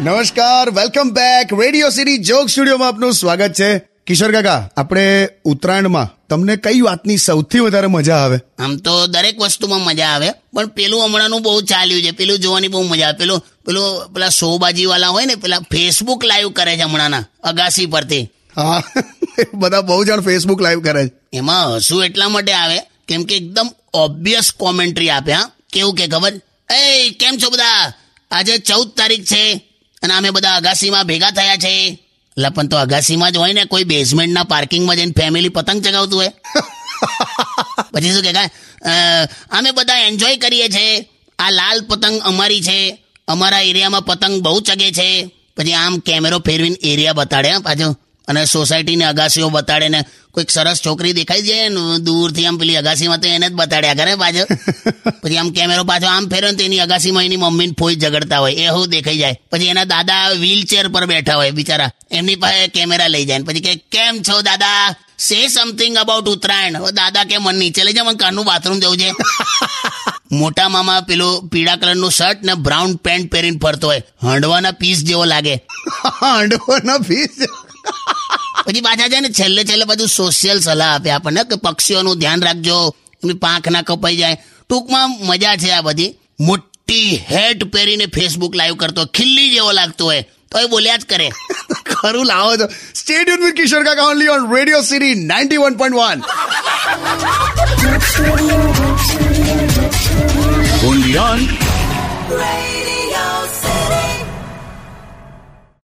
નમસ્કાર welcome back radio city joke સ્ટુડિયોમાં આપનું સ્વાગત છે. કિશોર કાકા આપણે ઉત્તરાયણમાં તમને કઈ વાતની સૌથી વધારે મજા આવે? આમ તો દરેક વસ્તુમાં મજા આવે પણ પેલું હમણાંનું બહુ ચાલ્યું છે. પેલું જોવાની બહુ મજા આવે. પેલું પેલું પેલા શોબાજી વાળા હોય ને પેલા ફેસબુક લાઈવ કરે છે હમણાંના અગાસી પરથી. હા બધા બહુ જણ ફેસબુક લાઈવ કરે છે. એમાં હસવું એટલા માટે આવે કેમ કે એકદમ ઓબ્વિયસ કોમેન્ટ્રી આપે હા. કેવું કે ખબર? એ કેમ છો બધા? આજે ચૌદ તારીખ છે અને અમે બધા અગાસીમાં ભેગા થયા છે. એટલે પણ તો અગાસીમાં જ હોય ને કોઈ બેઝમેન્ટના પાર્કિંગમાં જઈને ફેમિલી પતંગ ચગાવતું હોય. પછી શું કે અમે બધા એન્જોય કરીએ છીએ આ લાલ પતંગ અમારી છે. અમારા એરિયામાં પતંગ બહુ ચગે છે. પછી આમ કેમેરો ફેરવીને એરિયા બતાડે પાછો. અને સોસાયટીની અગાસીઓ બતાડે ને કોઈક સરસ છોકરી દેખાઈ જાય ને દૂરથી આમ પેલી અગાસીમાં તો એને જ બતાડ્યા કરે પાછો. પછી આમ કેમેરો પાછો આમ ફેરવે ને તો એની અગાસીમાં એની મમ્મીને ફોઈ ઝઘડતા હોય. એવું દેખાઈ જાય. પછી એના દાદા વ્હીલચેર પર બેઠા હોય બિચારા. એમની પાસે કેમેરા લઈ જાય ને પછી કે કેમ છો દાદા? Say something about Uttarayan. દાદા કે મન નીચે લઈ જાય મને કારનું બાથરૂમ જવું છે. મોટા મામા પેલું પીળા કલરનું શર્ટ ને બ્રાઉન પેન્ટ પહેરીને ફરતો હોય. હાંડવાના પીસ જેવો લાગે. હાંડવાના ફીસ પછી પાછા છે ને છેલ્લે છેલ્લે બધું સોશિયલ સલાહ આપે આપણને કે પક્ષીઓનું ધ્યાન રાખજો એમની પાંખ ના કપાઈ જાય. ટૂંકમાં મજા છે આ બધી. મોટી હેટ પહેરીને ફેસબુક લાઈવ કરતો ખિલ્લી જેવો લાગતો હોય તો એ બોલ્યા જ કરે. ખરું લાવો તો. સ્ટેડિયમ વિથ કિશોર કાકા only on radio city ninety one point one